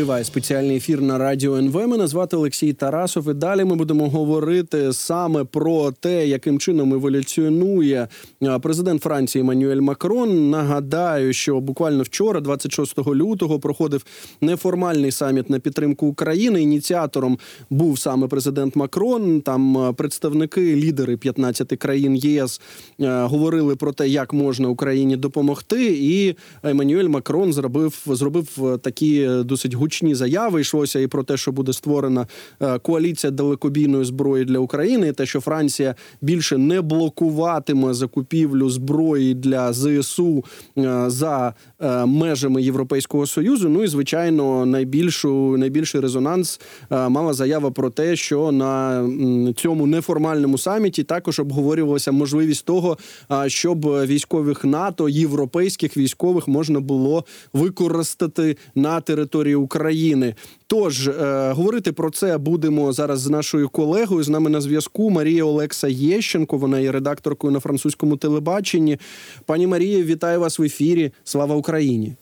Триває спеціальний ефір на радіо НВ. Мене звати Олексій Тарасов. І далі ми будемо говорити саме про те, яким чином еволюціонує президент Франції Еммануель Макрон. Нагадаю, що буквально вчора, 26 лютого, проходив неформальний саміт на підтримку України. Ініціатором був саме президент Макрон. Там представники, лідери 15 країн ЄС говорили про те, як можна Україні допомогти. І Еммануель Макрон зробив зробив такі досить гучні заяви. Йшлося і про те, що буде створена е, коаліція далекобійної зброї для України, і те, що Франція більше не блокуватиме закупівлю зброї для ЗСУ е, за е, межами Європейського союзу. Ну і звичайно, найбільшу найбільший резонанс мала заява про те, що на цьому неформальному саміті також обговорювалася можливість того, щоб військових НАТО європейських військових можна було використати на території України. Тож е, говорити про це будемо зараз з нашою колегою. З нами на зв'язку Марія Олекса Єщенко. Вона є редакторкою на французькому телебаченні. Пані Марія, вітаю вас в ефірі. Слава Україні!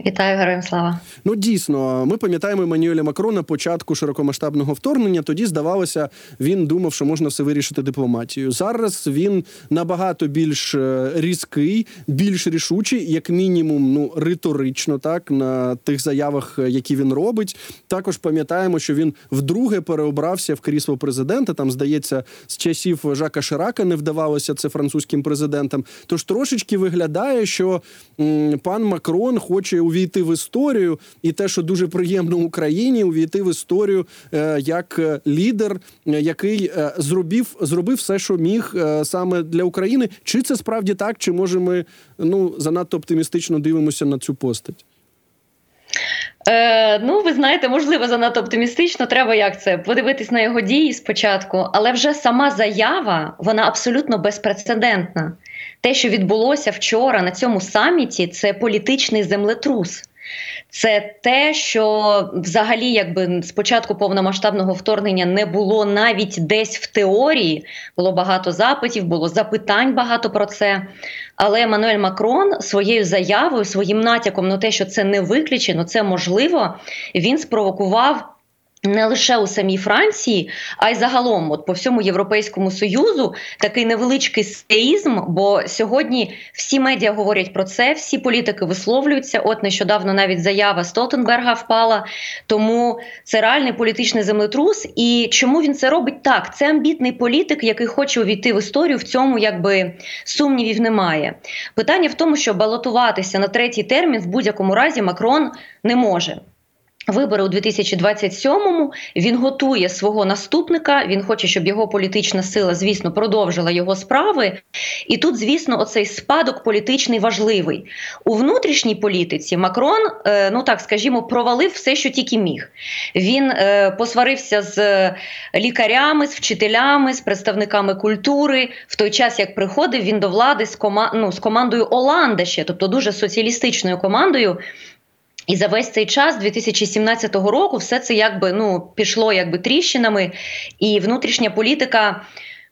Вітаю героям слава. Ну дійсно, ми пам'ятаємо Еммануеля Макрона початку широкомасштабного вторгнення. Тоді здавалося, він думав, що можна все вирішити дипломатією. Зараз він набагато більш е, різкий, більш рішучий, як мінімум, ну риторично, так на тих заявах, е, які він робить. Також пам'ятаємо, що він вдруге переобрався в крісло президента. Там здається, з часів Жака Ширака не вдавалося це французьким президентам. Тож трошечки виглядає, що м, пан Макрон хоче увійти в історію, і те, що дуже приємно Україні, увійти в історію е, як е, лідер, е, який зробив зробив все, що міг саме для України. Чи це справді так, чи може ми ну занадто оптимістично дивимося на цю постать? Е, Ну, ви знаєте, можливо, занадто оптимістично. Треба як це подивитись на його дії спочатку, але вже сама заява вона абсолютно безпрецедентна. Те, що відбулося вчора на цьому саміті, це політичний землетрус. Це те, що взагалі, якби спочатку повномасштабного вторгнення не було навіть десь в теорії, було багато запитів, було запитань багато про це. Але Еммануель Макрон своєю заявою, своїм натяком на те, що це не виключено, це можливо, він спровокував не лише у самій Франції, а й загалом, от по всьому європейському союзу, такий невеличкий сеїзм. Бо сьогодні всі медіа говорять про це, всі політики висловлюються. От нещодавно навіть заява Столтенберга впала. Тому це реальний політичний землетрус. І чому він це робить так? Це амбітний політик, який хоче увійти в історію. В цьому якби сумнівів немає. Питання в тому, що балотуватися на третій термін в будь-якому разі Макрон не може. Вибори у 2027-му він готує свого наступника. Він хоче, щоб його політична сила, звісно, продовжила його справи. І тут, звісно, оцей спадок політичний важливий у внутрішній політиці. Макрон, е, ну так скажімо, провалив все, що тільки міг. Він е, посварився з лікарями, з вчителями, з представниками культури. В той час, як приходив він до влади з кома... ну, з командою Оланда ще, тобто дуже соціалістичною командою. І за весь цей час 2017 року все це якби ну пішло якби тріщинами, і внутрішня політика.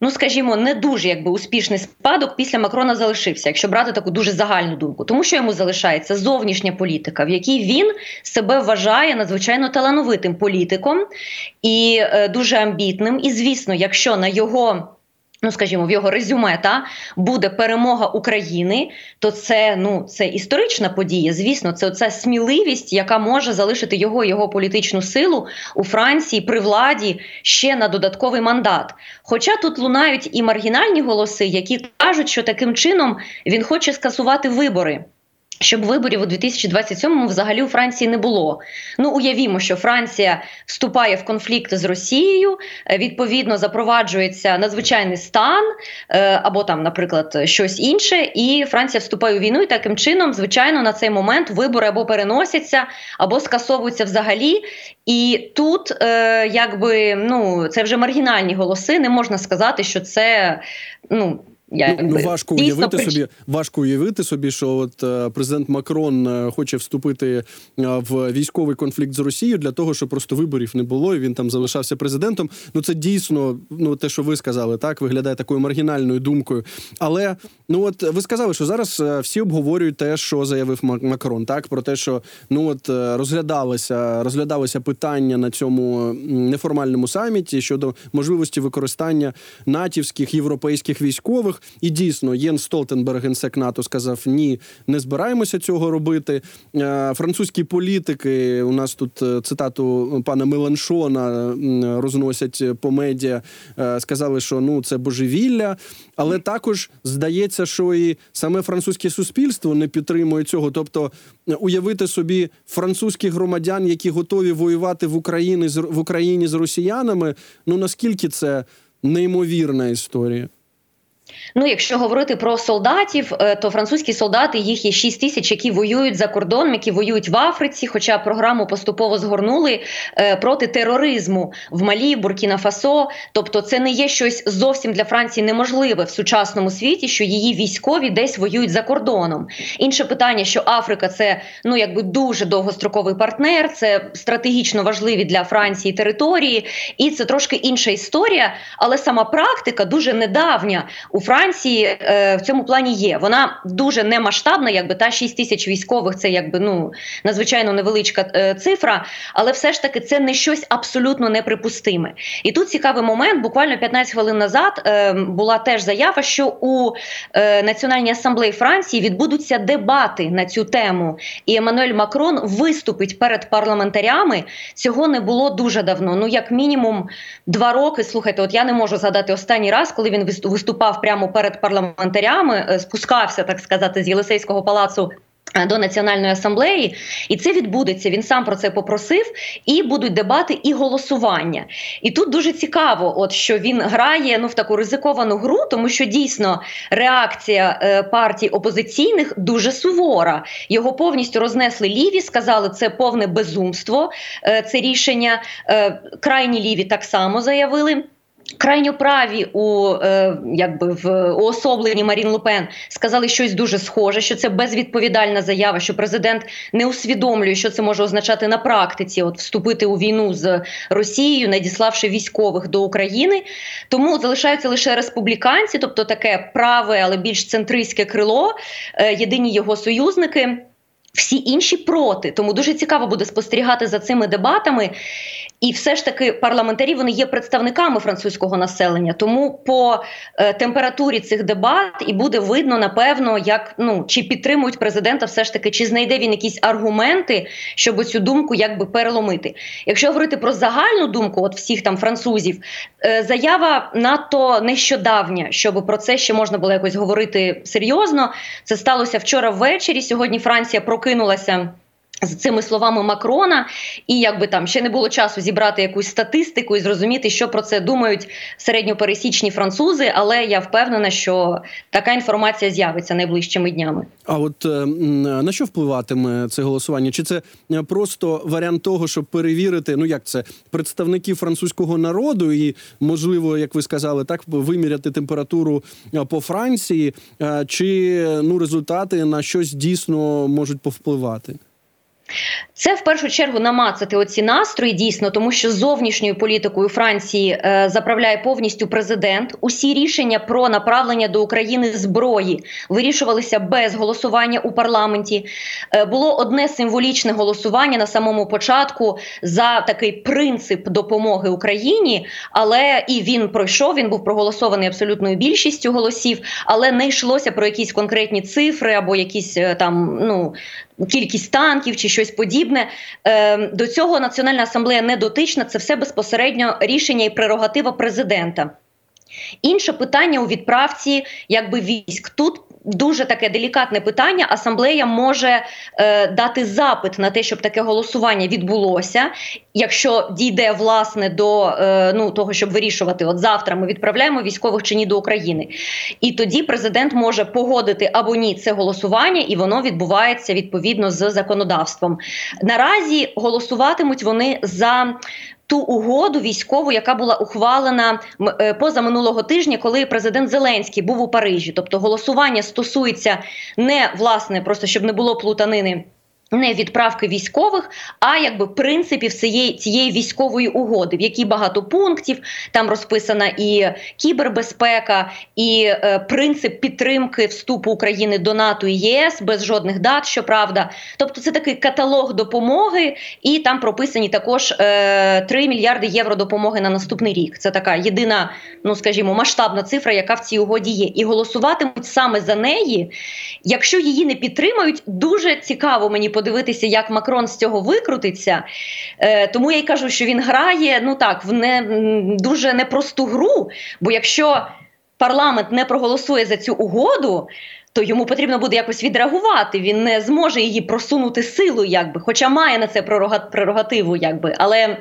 Ну, скажімо, не дуже якби успішний спадок після Макрона залишився, якщо брати таку дуже загальну думку, тому що йому залишається зовнішня політика, в якій він себе вважає надзвичайно талановитим політиком і е, дуже амбітним. І звісно, якщо на його Ну, скажімо, в його резюме та буде перемога України, то це ну це історична подія. Звісно, це оця сміливість, яка може залишити його його політичну силу у Франції при владі ще на додатковий мандат. Хоча тут лунають і маргінальні голоси, які кажуть, що таким чином він хоче скасувати вибори. Щоб виборів у 2027-му взагалі у Франції не було. Ну уявімо, що Франція вступає в конфлікт з Росією, е, відповідно запроваджується надзвичайний стан е, або там, наприклад, щось інше, і Франція вступає у війну. І таким чином, звичайно, на цей момент вибори або переносяться, або скасовуються взагалі. І тут, е, якби ну, це вже маргінальні голоси. Не можна сказати, що це ну як ну, ну важко уявити прич... собі, важко уявити собі, що от е, президент Макрон е, хоче вступити е, в військовий конфлікт з Росією для того, щоб просто виборів не було, і він там залишався президентом. Ну це дійсно, ну те, що ви сказали, так виглядає такою маргінальною думкою. Але ну от ви сказали, що зараз всі обговорюють те, що заявив Макрон, так про те, що ну от розглядалося, розглядалося питання на цьому неформальному саміті щодо можливості використання натівських європейських військових. І дійсно, Єн Столтенберг, генсек НАТО, сказав: ні, не збираємося цього робити. Е, французькі політики у нас тут е, цитату пана Меланшона розносять по медіа, е, сказали, що ну це божевілля, але також здається, що і саме французьке суспільство не підтримує цього. Тобто уявити собі французьких громадян, які готові воювати в Україні в Україні з росіянами. Ну наскільки це неймовірна історія? Ну, якщо говорити про солдатів, е, то французькі солдати їх є 6 тисяч, які воюють за кордоном, які воюють в Африці. Хоча програму поступово згорнули е, проти тероризму в Малі, Буркіна Фасо. Тобто, це не є щось зовсім для Франції неможливе в сучасному світі, що її військові десь воюють за кордоном. Інше питання, що Африка це ну якби дуже довгостроковий партнер, це стратегічно важливі для Франції території, і це трошки інша історія, але сама практика дуже недавня у Франції е, в цьому плані є. Вона дуже немасштабна, якби та 6 тисяч військових це якби ну надзвичайно невеличка е, цифра, але все ж таки це не щось абсолютно неприпустиме. І тут цікавий момент. Буквально 15 хвилин назад е, була теж заява, що у е, Національній асамблеї Франції відбудуться дебати на цю тему. І Еммануель Макрон виступить перед парламентарями. Цього не було дуже давно. Ну як мінімум два роки. Слухайте, от я не можу згадати останній раз, коли він виступав прямо перед парламентарями, е, спускався так сказати з Єлисейського палацу. Е, до національної асамблеї, і це відбудеться. Він сам про це попросив, і будуть дебати і голосування. І тут дуже цікаво, от що він грає ну в таку ризиковану гру, тому що дійсно реакція е, партій опозиційних дуже сувора. Його повністю рознесли ліві, сказали, це повне безумство. Е, це рішення е, крайні ліві так само заявили. Крайньоправі у е, якби в уособленні Марін Лупен сказали щось дуже схоже, що це безвідповідальна заява, що президент не усвідомлює, що це може означати на практиці, от вступити у війну з Росією, надіславши військових до України. Тому залишаються лише республіканці, тобто таке праве, але більш центристське крило, е, єдині його союзники. Всі інші проти, тому дуже цікаво буде спостерігати за цими дебатами. І все ж таки парламентарі вони є представниками французького населення. Тому по е, температурі цих дебат і буде видно напевно, як ну чи підтримують президента, все ж таки, чи знайде він якісь аргументи, щоб цю думку якби переломити. Якщо говорити про загальну думку, от всіх там французів, е, заява надто нещодавня, щоб про це ще можна було якось говорити серйозно. Це сталося вчора ввечері. Сьогодні Франція прокинулася. З цими словами Макрона, і якби там ще не було часу зібрати якусь статистику і зрозуміти, що про це думають середньопересічні французи, але я впевнена, що така інформація з'явиться найближчими днями. А от е, на що впливатиме це голосування? Чи це е, просто варіант того, щоб перевірити, ну як це представники французького народу, і можливо, як ви сказали, так виміряти температуру е, по Франції, чи ну результати на щось дійсно можуть повпливати? Це в першу чергу намацати оці настрої дійсно, тому що зовнішньою політикою Франції е, заправляє повністю президент. Усі рішення про направлення до України зброї вирішувалися без голосування у парламенті. Е, було одне символічне голосування на самому початку за такий принцип допомоги Україні, але і він пройшов. Він був проголосований абсолютною більшістю голосів, але не йшлося про якісь конкретні цифри або якісь е, там ну кількість танків чи щось подібне. Ем, до цього Національна асамблея не дотична. Це все безпосередньо рішення і прерогатива президента. Інше питання у відправці якби військ. Тут дуже таке делікатне питання. Асамблея може е, дати запит на те, щоб таке голосування відбулося. Якщо дійде власне до е, ну того, щоб вирішувати, от завтра ми відправляємо військових чи ні до України, і тоді президент може погодити або ні це голосування, і воно відбувається відповідно з законодавством. Наразі голосуватимуть вони за ту угоду військову, яка була ухвалена е, поза минулого тижня, коли президент Зеленський був у Парижі. Тобто голосування стосується не власне, просто щоб не було плутанини. Не відправки військових, а якби принципів цієї цієї військової угоди, в якій багато пунктів там розписана і кібербезпека, і е, принцип підтримки вступу України до НАТО і ЄС без жодних дат, щоправда. Тобто, це такий каталог допомоги, і там прописані також е, 3 мільярди євро допомоги на наступний рік. Це така єдина, ну скажімо, масштабна цифра, яка в цій угоді є, і голосуватимуть саме за неї. Якщо її не підтримають, дуже цікаво мені подивитися, подивитися, як Макрон з цього викрутиться. Е, Тому я й кажу, що він грає ну так, в не дуже непросту гру. Бо якщо парламент не проголосує за цю угоду. То йому потрібно буде якось відреагувати. Він не зможе її просунути силою, якби, хоча має на це прерогативу, якби. Але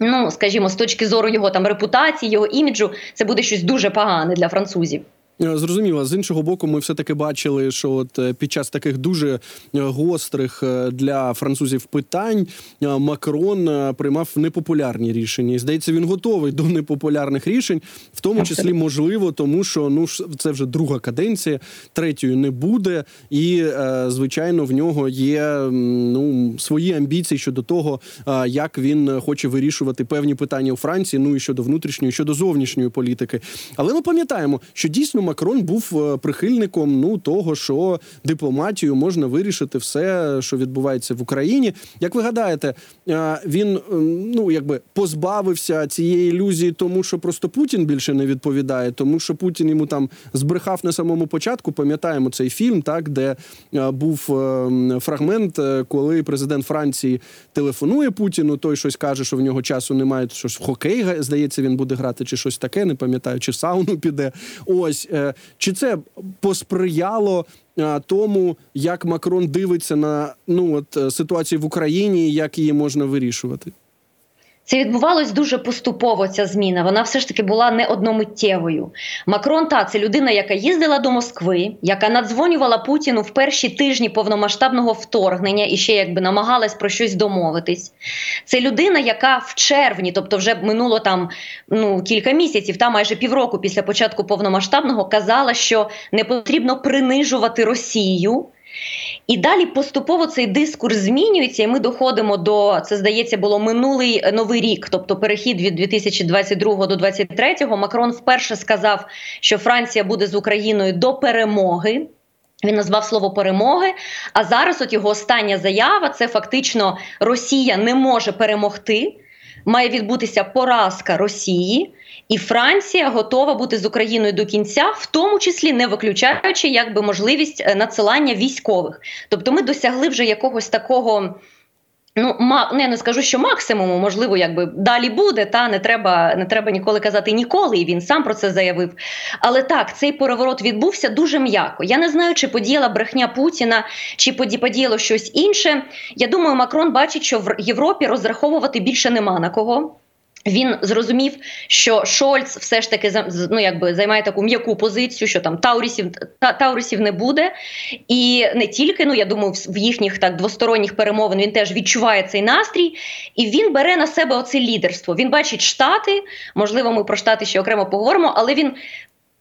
ну скажімо, з точки зору його там репутації, його іміджу, це буде щось дуже погане для французів. Е, зрозуміло, з іншого боку, ми все таки бачили, що от е, під час таких дуже е, гострих для французів питань Макрон приймав непопулярні рішення. І здається, він готовий до непопулярних рішень, в тому числі можливо, тому що ну це вже друга каденція, третьої не буде, і звичайно в нього є ну свої амбіції щодо того, як він хоче вирішувати певні питання у Франції. Ну і щодо внутрішньої, щодо зовнішньої політики. Але ми пам'ятаємо, що дійсно. Макрон був е, прихильником ну того, що дипломатію можна вирішити все, що відбувається в Україні. Як ви гадаєте, е, він ну якби позбавився цієї ілюзії, тому що просто Путін більше не відповідає, тому що Путін йому там збрехав на самому початку. Пам'ятаємо цей фільм, так де е, був фрагмент, коли президент Франції телефонує Путіну. Той щось каже, що в нього часу немає. Щось в хокей здається, він буде грати, чи щось таке. Не пам'ятаю, чи в сауну піде. Ось чи це посприяло е, тому, як Макрон дивиться на ну от е, ситуацію в Україні, як її можна вирішувати? Це відбувалось дуже поступово. Ця зміна. Вона все ж таки була не одномиттєвою. Макрон та це людина, яка їздила до Москви, яка надзвонювала Путіну в перші тижні повномасштабного вторгнення і ще якби намагалась про щось домовитись. Це людина, яка в червні, тобто вже минуло там ну кілька місяців, та майже півроку після початку повномасштабного, казала, що не потрібно принижувати Росію. І далі поступово цей дискурс змінюється, і ми доходимо до це, здається, було минулий е, новий рік, тобто перехід від 2022 до 2023. Макрон вперше сказав, що Франція буде з Україною до перемоги. Він назвав слово перемоги. А зараз, от його остання заява, це фактично Росія не може перемогти. Має відбутися поразка Росії. І Франція готова бути з Україною до кінця, в тому числі не виключаючи якби можливість е, надсилання військових. Тобто, ми досягли вже якогось такого. Ну, не, не скажу, що максимуму, можливо, якби далі буде, та не треба не треба ніколи казати ніколи, і він сам про це заявив. Але так, цей переворот відбувся дуже м'яко. Я не знаю, чи подіяла брехня Путіна, чи подіяло щось інше. Я думаю, Макрон бачить, що в Європі розраховувати більше нема на кого. Він зрозумів, що Шольц все ж таки ну, якби займає таку м'яку позицію, що там Таурісів та, Таурісів не буде, і не тільки ну я думаю, в їхніх так двосторонніх перемовин він теж відчуває цей настрій, і він бере на себе оце лідерство. Він бачить штати, можливо, ми про штати ще окремо поговоримо, але він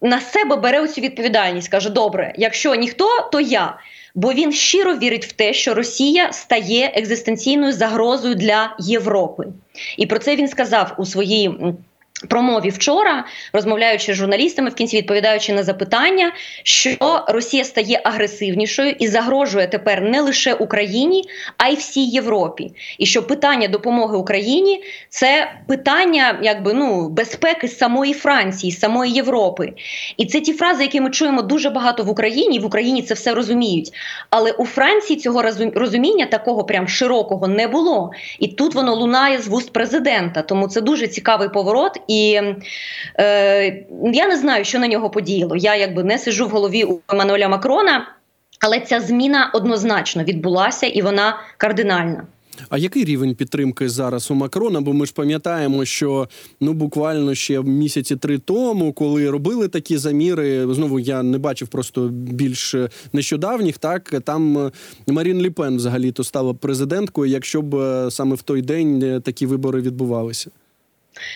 на себе бере оцю відповідальність. каже: Добре, якщо ніхто, то я бо він щиро вірить в те, що Росія стає екзистенційною загрозою для Європи, і про це він сказав у своїй Промові вчора, розмовляючи з журналістами, в кінці відповідаючи на запитання, що Росія стає агресивнішою і загрожує тепер не лише Україні, а й всій Європі. І що питання допомоги Україні це питання якби ну безпеки самої Франції, самої Європи. І це ті фрази, які ми чуємо дуже багато в Україні. В Україні це все розуміють. Але у Франції цього розуміння такого прям широкого не було. І тут воно лунає з вуст президента. Тому це дуже цікавий поворот. І е, я не знаю, що на нього подіяло. Я якби не сижу в голові у Еммануеля Макрона, але ця зміна однозначно відбулася і вона кардинальна. А який рівень підтримки зараз у Макрона? Бо ми ж пам'ятаємо, що ну буквально ще місяці три тому, коли робили такі заміри, знову я не бачив просто більш нещодавніх. Так там е, Марін Ліпен взагалі то стала президенткою, якщо б е, саме в той день е, такі вибори відбувалися.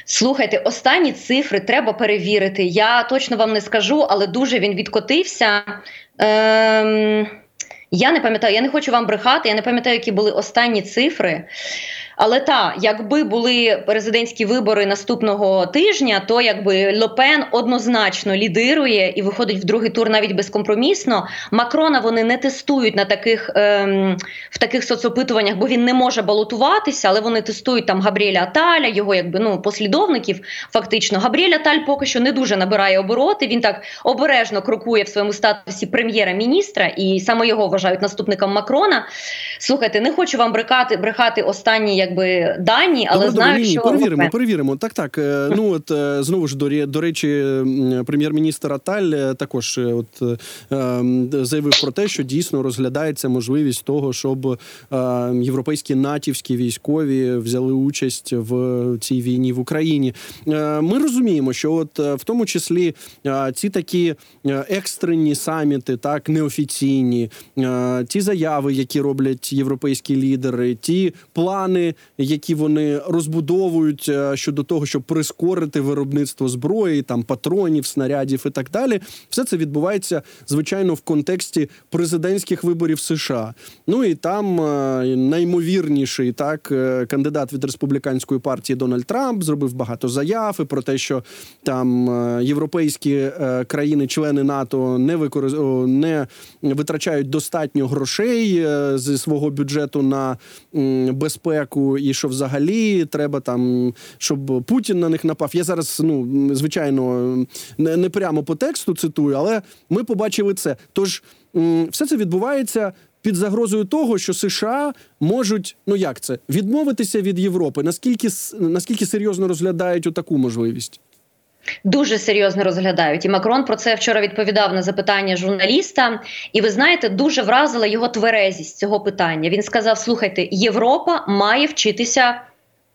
Слухайте, останні цифри треба перевірити. Я точно вам не скажу, але дуже він відкотився. Ем, Я не пам'ятаю, я не хочу вам брехати, я не пам'ятаю, які були останні цифри. Але та, якби були президентські вибори наступного тижня, то якби Лопен однозначно лідирує і виходить в другий тур навіть безкомпромісно. Макрона вони не тестують на таких ем, в таких соцопитуваннях, бо він не може балотуватися, але вони тестують там Габріеля Аталя, його якби ну послідовників. Фактично, Габріель Аталь поки що не дуже набирає обороти. Він так обережно крокує в своєму статусі прем'єра-міністра, і саме його вважають наступником Макрона. Слухайте, не хочу вам брехати брехати останні як якби дані, але Добре, знаю, добре, ні, що перевіримо. Перевіримо. Так, так. Е, ну от е, знову ж до, до речі, прем'єр-міністр Аталь е, також от заявив про те, що дійсно розглядається можливість того, щоб європейські натівські військові взяли участь в цій війні в Україні. Ми розуміємо, що от в тому числі ці такі екстрені саміти, так неофіційні, ті заяви, які роблять європейські лідери, ті плани, які вони розбудовують е, щодо того, щоб прискорити виробництво зброї, там патронів, снарядів і так далі. Все це відбувається звичайно в контексті президентських виборів США. Ну і там е, наймовірніший так е, кандидат від республіканської партії Дональд Трамп зробив багато заяв і про те, що там європейські країни-члени НАТО не використ... не витрачають достатньо грошей зі свого бюджету на безпеку і що взагалі треба там, щоб Путін на них напав. Я зараз, ну звичайно, не, не прямо по тексту цитую, але ми побачили це. Тож все це відбувається. Під загрозою того, що США можуть, ну як це, відмовитися від Європи. Наскільки наскільки серйозно розглядають таку можливість? Дуже серйозно розглядають. І Макрон про це вчора відповідав на запитання журналіста. І ви знаєте, дуже вразила його тверезість цього питання. Він сказав: Слухайте, Європа має вчитися.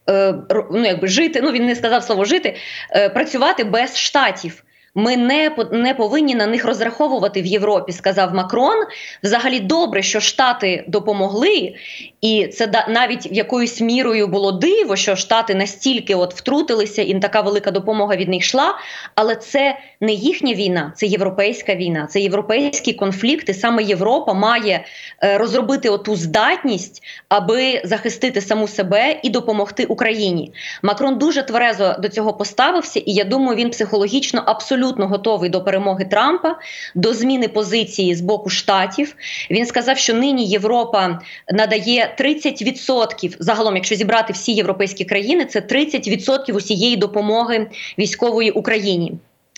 Е, ну, якби жити, ну він не сказав слово жити, е, працювати без штатів. Ми не не повинні на них розраховувати в Європі, сказав Макрон. Взагалі добре, що Штати допомогли, і це навіть якоюсь мірою було диво, що Штати настільки от втрутилися, і така велика допомога від них йшла. Але це не їхня війна, це європейська війна, це європейський конфлікт. І саме Європа має е, розробити оту здатність, аби захистити саму себе і допомогти Україні. Макрон дуже тверезо до цього поставився, і я думаю, він психологічно абсолютно готовий до перемоги Трампа, до зміни позиції з боку штатів. Він сказав, що нині Європа надає 30% загалом, якщо зібрати всі європейські країни, це 30% усієї допомоги військової Україні.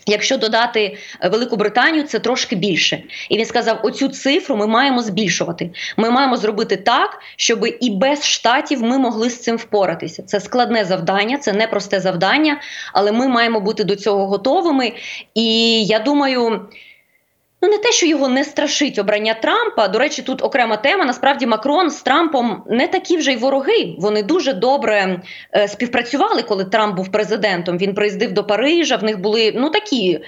Якщо додати е, Велику Британію, це трошки більше. І він сказав: оцю цифру ми маємо збільшувати. Ми маємо зробити так, щоб і без штатів ми могли з цим впоратися. Це складне завдання, це непросте завдання, але ми маємо бути до цього готовими. І я думаю. Ну, не те, що його не страшить обрання Трампа. До речі, тут окрема тема. Насправді Макрон з Трампом не такі вже й вороги. Вони дуже добре е, співпрацювали, коли Трамп був президентом. Він приїздив до Парижа. В них були ну такі.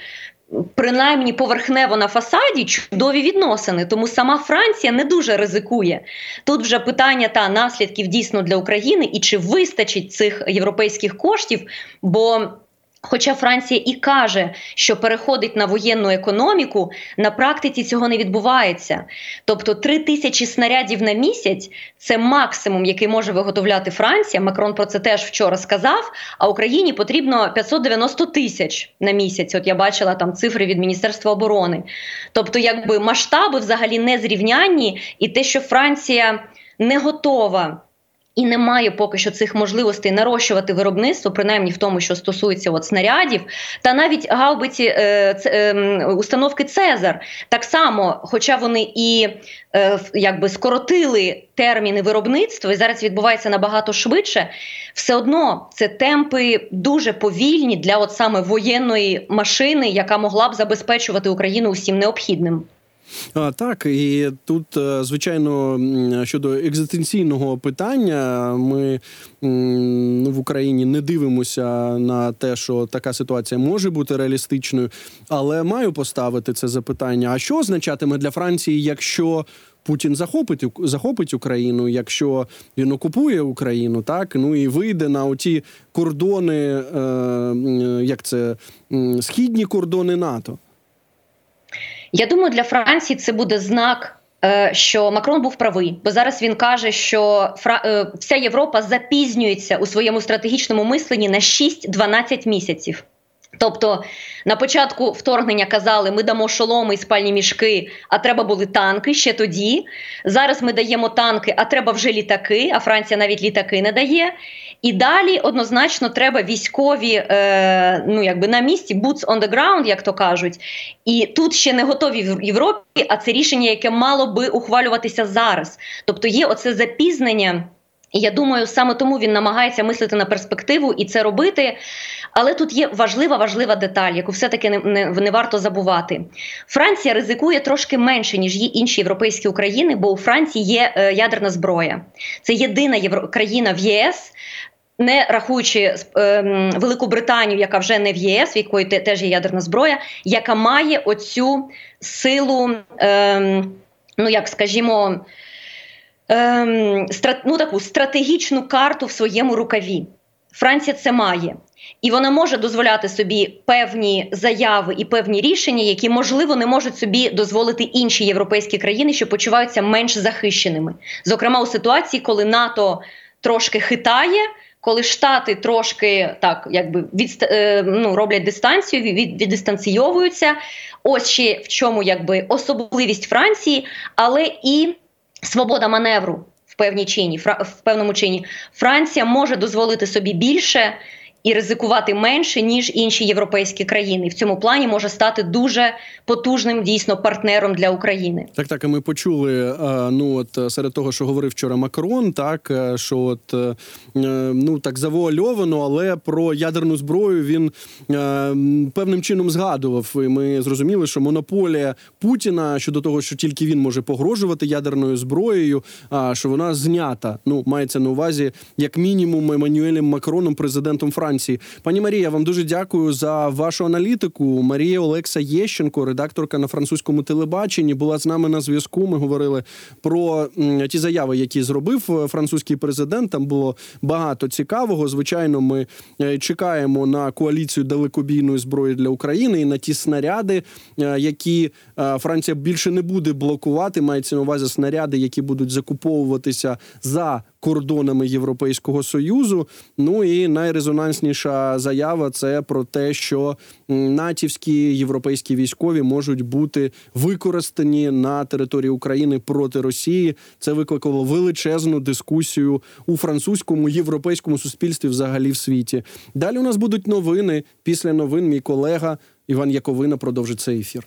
Принаймні поверхнево на фасаді чудові відносини, тому сама Франція не дуже ризикує. Тут вже питання та наслідків дійсно для України і чи вистачить цих європейських коштів, бо Хоча Франція і каже, що переходить на воєнну економіку, на практиці цього не відбувається. Тобто три тисячі снарядів на місяць це максимум, який може виготовляти Франція. Макрон про це теж вчора сказав. А Україні потрібно 590 тисяч на місяць. От я бачила там цифри від Міністерства оборони. Тобто, якби масштаби взагалі не зрівнянні, і те, що Франція не готова. І немає поки що цих можливостей нарощувати виробництво, принаймні в тому, що стосується от снарядів, та навіть гаубиці е, е, установки Цезар так само, хоча вони і е, якби скоротили терміни виробництва, і зараз відбувається набагато швидше, все одно це темпи дуже повільні для от саме воєнної машини, яка могла б забезпечувати Україну усім необхідним. А, так, і тут, е, звичайно, щодо екзистенційного питання, ми в Україні не дивимося на те, що така ситуація може бути реалістичною, але маю поставити це запитання: а що означатиме для Франції, якщо Путін захопить захопить Україну, якщо він окупує Україну, так ну і вийде на оті кордони, е, як це східні кордони НАТО? Я думаю, для Франції це буде знак. е, Що Макрон був правий, бо зараз він каже, що е, вся Європа запізнюється у своєму стратегічному мисленні на 6-12 місяців. Тобто на початку вторгнення казали, ми дамо шоломи і спальні мішки, а треба були танки ще тоді. Зараз ми даємо танки, а треба вже літаки. А Франція навіть літаки не дає. І далі однозначно треба військові, е, ну якби на місці, boots on the ground, як то кажуть. І тут ще не готові в Європі, а це рішення, яке мало би ухвалюватися зараз. Тобто є оце запізнення. І я думаю, саме тому він намагається мислити на перспективу і це робити. Але тут є важлива важлива деталь, яку все-таки не, не, не варто забувати. Франція ризикує трошки менше, ніж є інші європейські України, бо у Франції є е, ядерна зброя. Це єдина євро... країна в ЄС. Не рахуючи е, Велику Британію, яка вже не в ЄС, в якої те, теж є ядерна зброя, яка має оцю силу, е, ну як скажімо, ем, страт, ну, таку стратегічну карту в своєму рукаві. Франція це має. І вона може дозволяти собі певні заяви і певні рішення, які, можливо, не можуть собі дозволити інші європейські країни, що почуваються менш захищеними. Зокрема, у ситуації, коли НАТО трошки хитає, коли Штати трошки так якби від, е, ну, роблять дистанцію, від, віддистанційовуються. Ось ще в чому якби особливість Франції, але і свобода маневру в певній чині, в певному чині. Франція може дозволити собі більше і ризикувати менше ніж інші європейські країни. В цьому плані може стати дуже потужним дійсно партнером для України. Так, так. І ми почули. е, Ну от серед того, що говорив вчора Макрон, так е, що от е, ну так завуальовано, але про ядерну зброю він певним чином згадував. І Ми зрозуміли, що монополія Путіна щодо того, що тільки він може погрожувати ядерною зброєю, а що вона знята. Ну мається на увазі, як мінімум, Еммануелем Макроном, президентом Франції. Пані Марія, вам дуже дякую за вашу аналітику. Марія Олекса Єщенко, редакторка на французькому телебаченні, була з нами на зв'язку. Ми говорили про ті заяви, які зробив французький президент. Там було багато цікавого. Звичайно, ми е, чекаємо на коаліцію далекобійної зброї для України і на ті снаряди, е, які е, Франція більше не буде блокувати. Мається на увазі снаряди, які будуть закуповуватися за кордонами Європейського союзу. Ну і найрезонансніша заява це про те, що натівські європейські військові можуть бути використані на території України проти Росії. Це викликало величезну дискусію у французькому європейському суспільстві, взагалі в світі. Далі у нас будуть новини. Після новин мій колега Іван Яковина продовжить цей ефір.